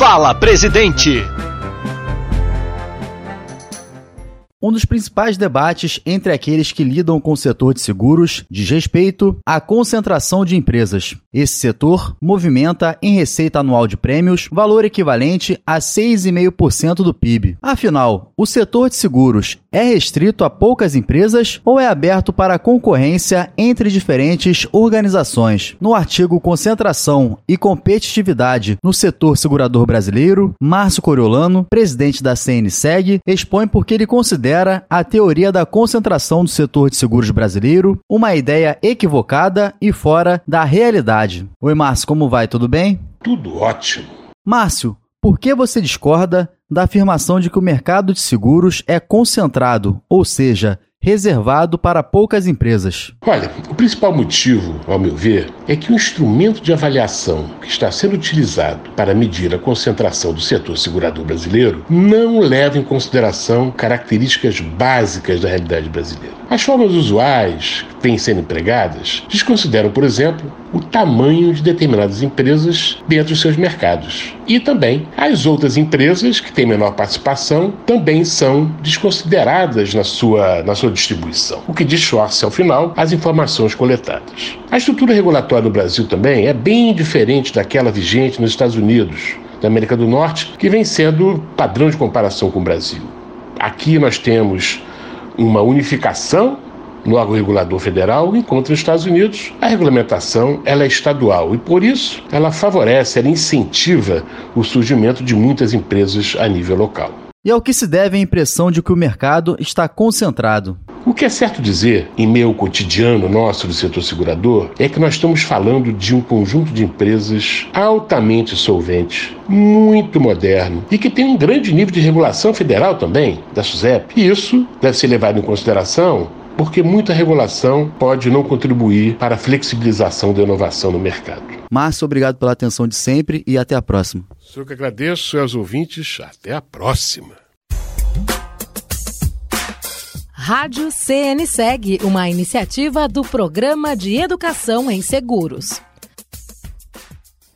Fala, presidente! Um dos principais debates entre aqueles que lidam com o setor de seguros diz respeito à concentração de empresas. Esse setor movimenta em receita anual de prêmios valor equivalente a 6,5% do PIB. Afinal, o setor de seguros é restrito a poucas empresas ou é aberto para concorrência entre diferentes organizações? No artigo Concentração e Competitividade no Setor Segurador Brasileiro, Márcio Coriolano, presidente da CNSEG, expõe por que ele considera a teoria da concentração do setor de seguros brasileiro uma ideia equivocada e fora da realidade. Oi, Márcio, como vai? Tudo bem? Tudo ótimo. Márcio, por que você discorda da afirmação de que o mercado de seguros é concentrado, ou seja, reservado para poucas empresas. Olha, o principal motivo, ao meu ver, é que o instrumento de avaliação que está sendo utilizado para medir a concentração do setor segurador brasileiro não leva em consideração características básicas da realidade brasileira. As formas usuais que têm sendo empregadas desconsideram, por exemplo, o tamanho de determinadas empresas dentro dos seus mercados. E também as outras empresas que têm menor participação também são desconsideradas na sua, na sua distribuição, o que distorce, ao final, as informações coletadas. A estrutura regulatória no Brasil também é bem diferente daquela vigente nos Estados Unidos, da América do Norte, que vem sendo padrão de comparação com o Brasil. Aqui nós temos uma unificação no regulador federal, enquanto nos Estados Unidos a regulamentação ela é estadual e por isso ela favorece, ela incentiva o surgimento de muitas empresas a nível local. E ao que se deve a impressão de que o mercado está concentrado? O que é certo dizer, em meio cotidiano nosso do setor segurador, é que nós estamos falando de um conjunto de empresas altamente solventes, muito moderno e que tem um grande nível de regulação federal também, da SUSEP. E isso deve ser levado em consideração porque muita regulação pode não contribuir para a flexibilização da inovação no mercado. Márcio, obrigado pela atenção de sempre e até a próxima. Sou que agradeço aos ouvintes. Até a próxima. Rádio CN Segue, uma iniciativa do Programa de Educação em Seguros.